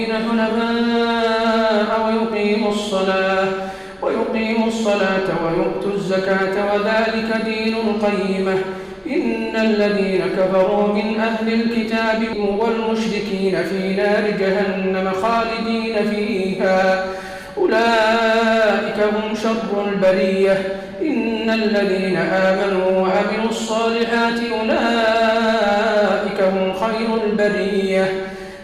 الدين حنفاء ويقيموا الصلاة ويقيموا الصلاة ويؤتوا الزكاة وذلك دين القيمة. إن الذين كفروا من أهل الكتاب والمشركين في نار جهنم خالدين فيها. أولئك هم شر البرية. إن الذين آمنوا وعملوا الصالحات أولئك هم خير البرية.